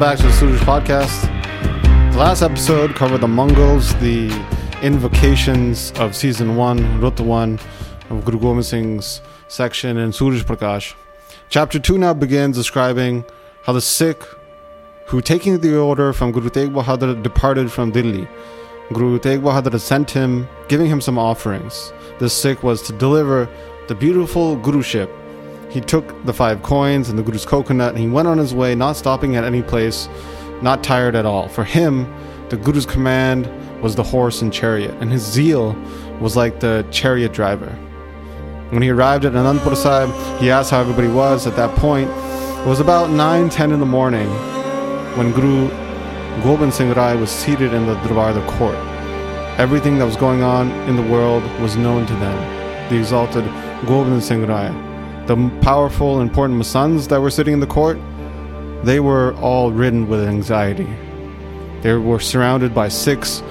back to the Suraj podcast. The last episode covered the Mongols, the invocations of season one, Rut 1 of Guru Gobind Singh's section in Suraj Prakash. Chapter 2 now begins describing how the Sikh, who taking the order from Guru Tegh Bahadur departed from Delhi, Guru Tegh Bahadur sent him, giving him some offerings. The Sikh was to deliver the beautiful Guruship he took the five coins and the Guru's coconut and he went on his way, not stopping at any place, not tired at all. For him, the Guru's command was the horse and chariot, and his zeal was like the chariot driver. When he arrived at Anandpur Sahib, he asked how everybody was at that point. It was about 9 10 in the morning when Guru Gobind Singh Rai was seated in the Darbar, the court. Everything that was going on in the world was known to them. The exalted Gobind Singh Rai the powerful, important Masands that were sitting in the court, they were all ridden with anxiety. They were surrounded by Sikhs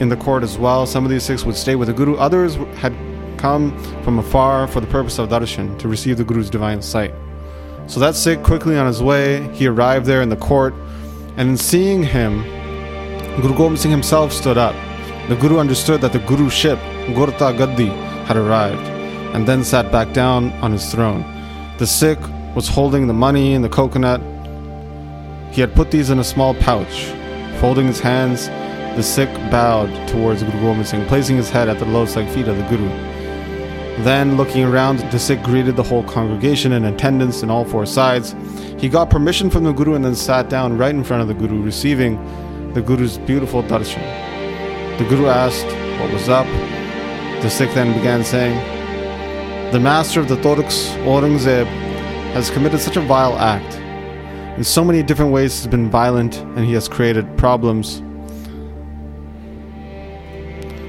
in the court as well. Some of these Sikhs would stay with the Guru. Others had come from afar for the purpose of darshan, to receive the Guru's divine sight. So that Sikh quickly on his way, he arrived there in the court, and in seeing him, Guru Gobind Singh himself stood up. The Guru understood that the Guru ship, Gurta Gaddi, had arrived and then sat back down on his throne. The Sikh was holding the money and the coconut. He had put these in a small pouch. Folding his hands, the Sikh bowed towards Guru Gobind Singh, placing his head at the lotus like feet of the Guru. Then, looking around, the Sikh greeted the whole congregation and attendance in all four sides. He got permission from the Guru and then sat down right in front of the Guru, receiving the Guru's beautiful darshan. The Guru asked what was up. The Sikh then began saying, the master of the Turks, Aurangzeb, eh, has committed such a vile act. In so many different ways, he's been violent and he has created problems.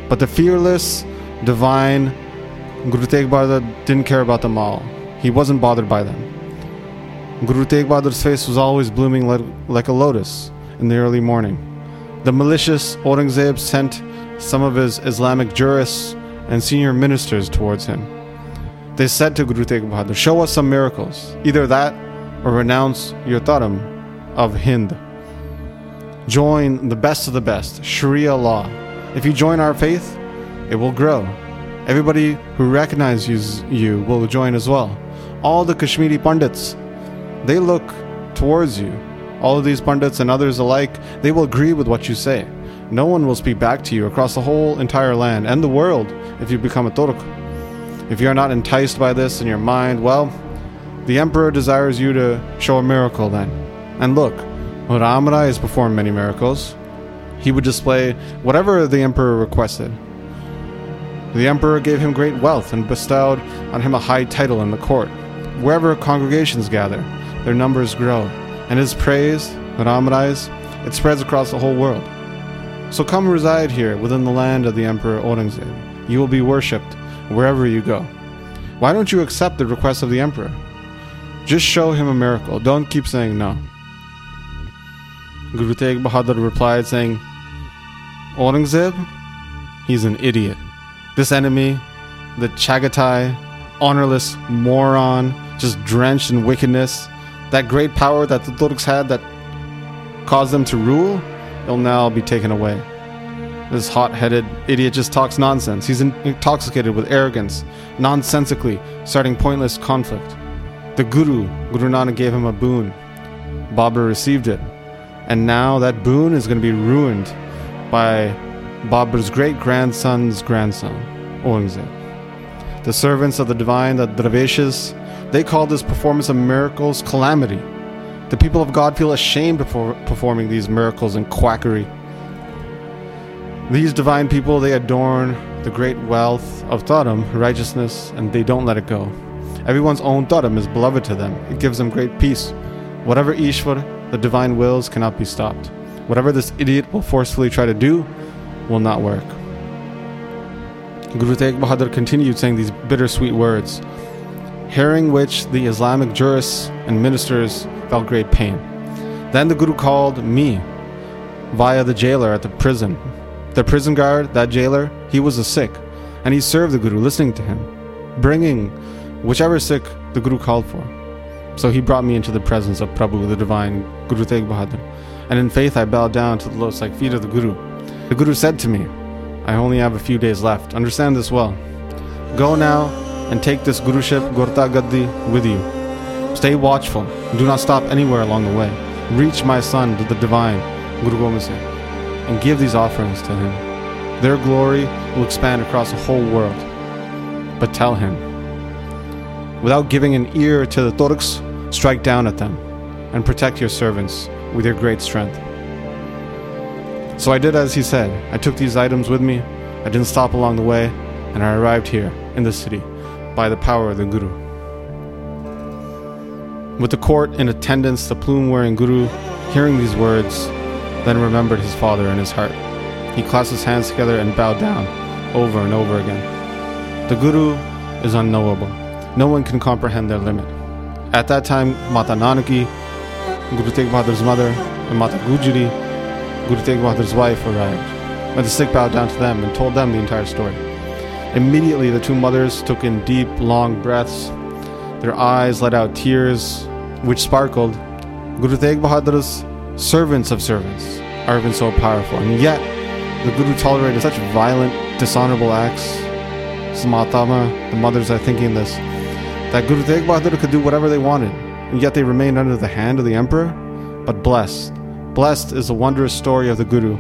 But the fearless, divine Guru Tegh Bahadur didn't care about them all. He wasn't bothered by them. Guru Tegh Bahadur's face was always blooming like, like a lotus in the early morning. The malicious Aurangzeb sent some of his Islamic jurists and senior ministers towards him. They said to Guru Tegh Bahadur, Show us some miracles. Either that or renounce your dharam of Hind. Join the best of the best, Sharia law. If you join our faith, it will grow. Everybody who recognizes you will join as well. All the Kashmiri Pandits, they look towards you. All of these Pandits and others alike, they will agree with what you say. No one will speak back to you across the whole entire land and the world if you become a Turk. If you are not enticed by this in your mind, well, the Emperor desires you to show a miracle then. And look, Ramrai has performed many miracles. He would display whatever the Emperor requested. The Emperor gave him great wealth and bestowed on him a high title in the court. Wherever congregations gather, their numbers grow, and his praise, Ramrai's, it spreads across the whole world. So come reside here within the land of the Emperor Aurangzeb. You will be worshipped wherever you go. Why don't you accept the request of the emperor? Just show him a miracle. Don't keep saying no. Guru Tegh Bahadur replied, saying, Aurangzeb, he's an idiot. This enemy, the Chagatai, honorless moron, just drenched in wickedness, that great power that the Turks had that caused them to rule, will now be taken away. This hot headed idiot just talks nonsense. He's intoxicated with arrogance, nonsensically starting pointless conflict. The Guru, Guru Nanak, gave him a boon. Babur received it. And now that boon is going to be ruined by Babur's great grandson's grandson, Aurangzeb. The servants of the divine, the Darveshas, they call this performance of miracles calamity. The people of God feel ashamed of performing these miracles and quackery. These divine people, they adorn the great wealth of Dharam, righteousness, and they don't let it go. Everyone's own Dharam is beloved to them. It gives them great peace. Whatever Ishwar, the divine wills, cannot be stopped. Whatever this idiot will forcefully try to do will not work. Guru Tegh Bahadur continued saying these bittersweet words, hearing which the Islamic jurists and ministers felt great pain. Then the Guru called me via the jailer at the prison the prison guard, that jailer, he was a Sikh, and he served the Guru, listening to him, bringing whichever Sikh the Guru called for. So he brought me into the presence of Prabhu, the divine Guru Tegh Bahadur. And in faith, I bowed down to the lotus like feet of the Guru. The Guru said to me, I only have a few days left. Understand this well. Go now and take this Guruship Gurta Gaddi with you. Stay watchful. Do not stop anywhere along the way. Reach my son to the divine Guru Gobind Singh and give these offerings to him. Their glory will expand across the whole world. But tell him, without giving an ear to the Turks, strike down at them and protect your servants with your great strength. So I did as he said. I took these items with me. I didn't stop along the way, and I arrived here in the city by the power of the Guru. With the court in attendance, the plume wearing Guru, hearing these words, then remembered his father in his heart. He clasped his hands together and bowed down over and over again. The Guru is unknowable. No one can comprehend their limit. At that time, Mata Nanaki, Guru Tegh Bahadur's mother, and Mata Gujari, Guru Tegh Bahadur's wife, arrived. And the Sikh bowed down to them and told them the entire story. Immediately, the two mothers took in deep, long breaths. Their eyes let out tears, which sparkled. Guru Tegh Bahadur's servants of servants are even so powerful, and yet the Guru tolerated such violent, dishonorable acts. Samatama, the mothers are thinking this, that Guru Tegh Bahadur could do whatever they wanted, and yet they remained under the hand of the emperor. But blessed, blessed is the wondrous story of the Guru.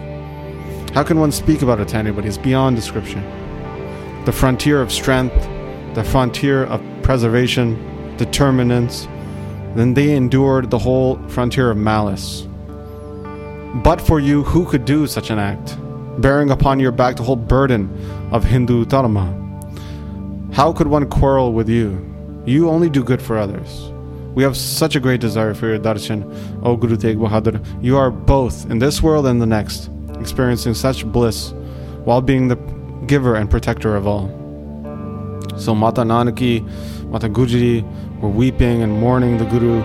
How can one speak about it to anybody? It's beyond description. The frontier of strength, the frontier of preservation, determinants, then they endured the whole frontier of malice. But for you, who could do such an act, bearing upon your back the whole burden of Hindu dharma? How could one quarrel with you? You only do good for others. We have such a great desire for your darshan, O Guru Tegh Bahadur. You are both in this world and the next, experiencing such bliss while being the giver and protector of all. So Mata Nanaki, Mata Gujari were weeping and mourning the Guru.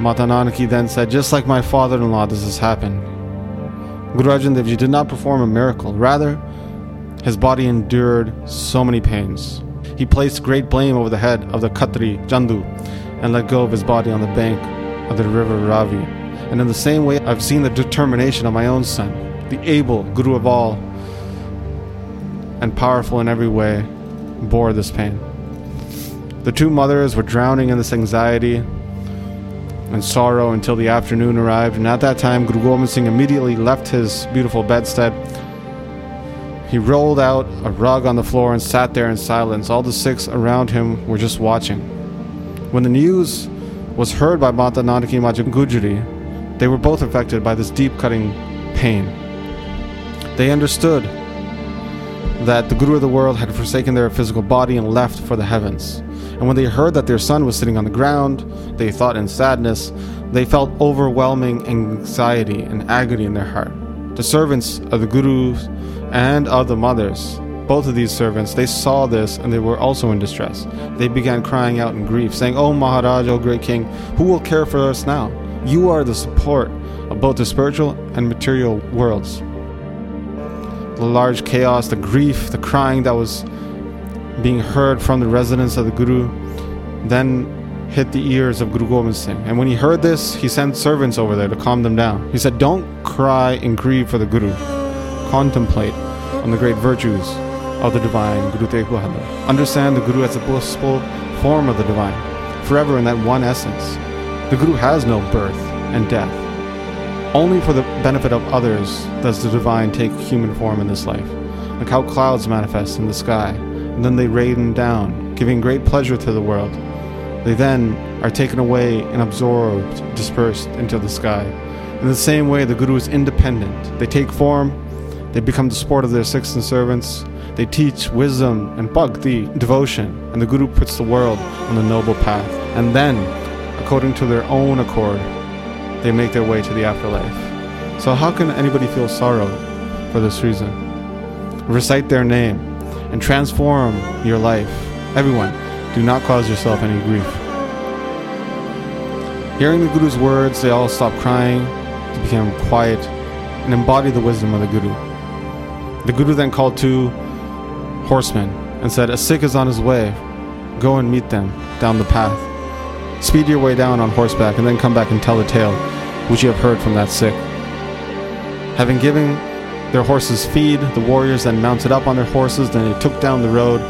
Mata Nanaki then said, Just like my father in law, this has happened. Guru Arjan Dev Ji did not perform a miracle. Rather, his body endured so many pains. He placed great blame over the head of the Khatri Chandu and let go of his body on the bank of the river Ravi. And in the same way, I've seen the determination of my own son, the able Guru of all, and powerful in every way, bore this pain. The two mothers were drowning in this anxiety and sorrow until the afternoon arrived, and at that time, Guru Gobind Singh immediately left his beautiful bedstead. He rolled out a rug on the floor and sat there in silence. All the Sikhs around him were just watching. When the news was heard by Mata Nanaki Mata Gujari, they were both affected by this deep cutting pain. They understood that the Guru of the world had forsaken their physical body and left for the heavens. And when they heard that their son was sitting on the ground, they thought in sadness, they felt overwhelming anxiety and agony in their heart. The servants of the Gurus and of the mothers, both of these servants, they saw this and they were also in distress. They began crying out in grief, saying, O Maharaj, O great king, who will care for us now? You are the support of both the spiritual and material worlds. The large chaos, the grief, the crying that was being heard from the residents of the Guru then hit the ears of Guru Gobind Singh. And when he heard this, he sent servants over there to calm them down. He said, Don't cry and grieve for the Guru. Contemplate on the great virtues of the divine Guru Tegh Bahadur. Understand the Guru as a blissful form of the divine, forever in that one essence. The Guru has no birth and death. Only for the benefit of others does the divine take human form in this life, like how clouds manifest in the sky, and then they rain down, giving great pleasure to the world. They then are taken away and absorbed, dispersed into the sky. In the same way, the Guru is independent. They take form, they become the sport of their Sikhs and servants, they teach wisdom and bhakti, devotion, and the Guru puts the world on the noble path. And then, according to their own accord, they make their way to the afterlife. So, how can anybody feel sorrow for this reason? Recite their name and transform your life. Everyone, do not cause yourself any grief. Hearing the Guru's words, they all stopped crying, they became quiet, and embodied the wisdom of the Guru. The Guru then called two horsemen and said, A Sikh is on his way. Go and meet them down the path. speed your way down on horseback, and then come back and tell the tale which you have heard from that Sikh. Having given their horses feed, the warriors then mounted up on their horses, then they took down the road.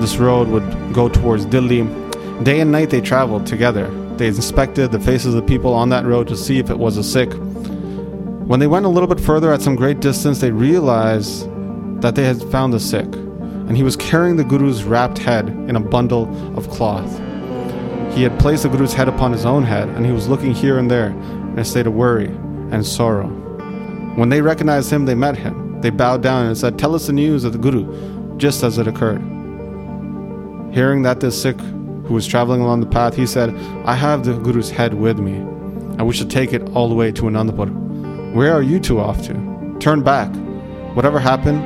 This road would go towards Delhi. Day and night they traveled together. They inspected the faces of the people on that road to see if it was a Sikh. When they went a little bit further at some great distance, they realized that they had found a Sikh, and he was carrying the Guru's wrapped head in a bundle of cloth. He had placed the Guru's head upon his own head, and he was looking here and there in a state of worry and sorrow. When they recognized him, they met him. They bowed down and said, Tell us the news of the Guru, just as it occurred. Hearing that this Sikh who was traveling along the path, he said, I have the Guru's head with me, and we should take it all the way to Anandapur. Where are you two off to? Turn back. Whatever happened,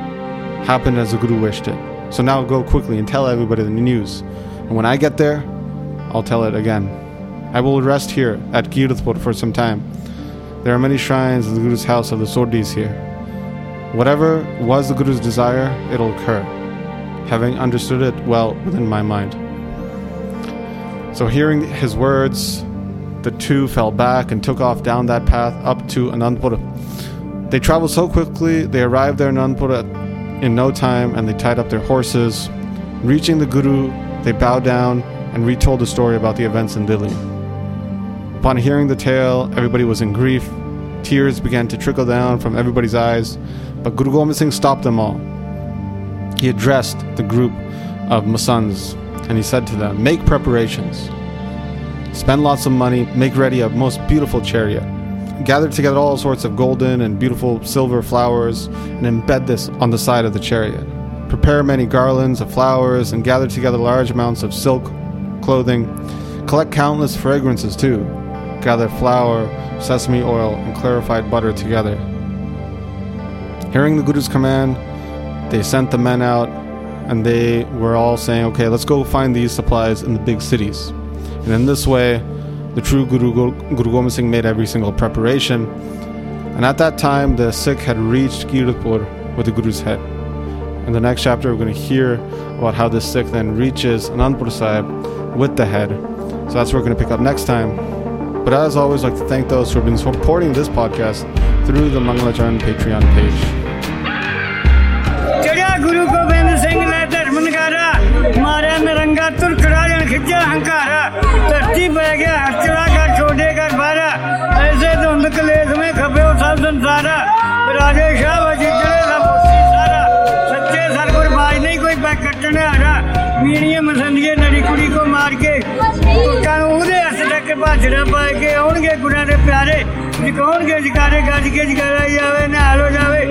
happened as the Guru wished it. So now go quickly and tell everybody the news. And when I get there, I'll tell it again. I will rest here at Kiratpur for some time. There are many shrines in the Guru's house of the Sodhis here. Whatever was the Guru's desire, it'll occur, having understood it well within my mind. So, hearing his words, the two fell back and took off down that path up to Anandpur. They traveled so quickly, they arrived there in Anandpur in no time and they tied up their horses. Reaching the Guru, they bowed down and retold the story about the events in Delhi. Upon hearing the tale, everybody was in grief. Tears began to trickle down from everybody's eyes, but Guru Gobind Singh stopped them all. He addressed the group of Masands and he said to them, Make preparations. Spend lots of money, make ready a most beautiful chariot. Gather together all sorts of golden and beautiful silver flowers and embed this on the side of the chariot. Prepare many garlands of flowers and gather together large amounts of silk clothing. Collect countless fragrances too. Gather flour, sesame oil, and clarified butter together. Hearing the Guru's command, they sent the men out and they were all saying, okay, let's go find these supplies in the big cities. And in this way, the true Guru, Guru Gobind Singh made every single preparation. And at that time, the Sikh had reached Kiratpur with the Guru's head. In the next chapter, we're going to hear about how this Sikh then reaches Anandpur Sahib with the head. So that's what we're going to pick up next time. But as always, I'd like to thank those who have been supporting this podcast through the Mangalacharan Patreon page. चढ़ा गुरु गोबिंद सिंह ने दर्शन करा मारा नरंगा तुर्क राजन खिंचा हंकारा धरती बह गया हस्तरा का छोटे का बारा ऐसे तो धुंध कलेश में खपे सब संसारा। राजे शाह वजीरे सब सारा सच्चे सरगुर बाज नहीं कोई पै कटने हारा मीणिया मसंदिये नड़ी कुड़ी को मार के कानून दे हस्त तक भाजड़ा पाए कौन गज करे गज गज करे जावे ना आलो जावे।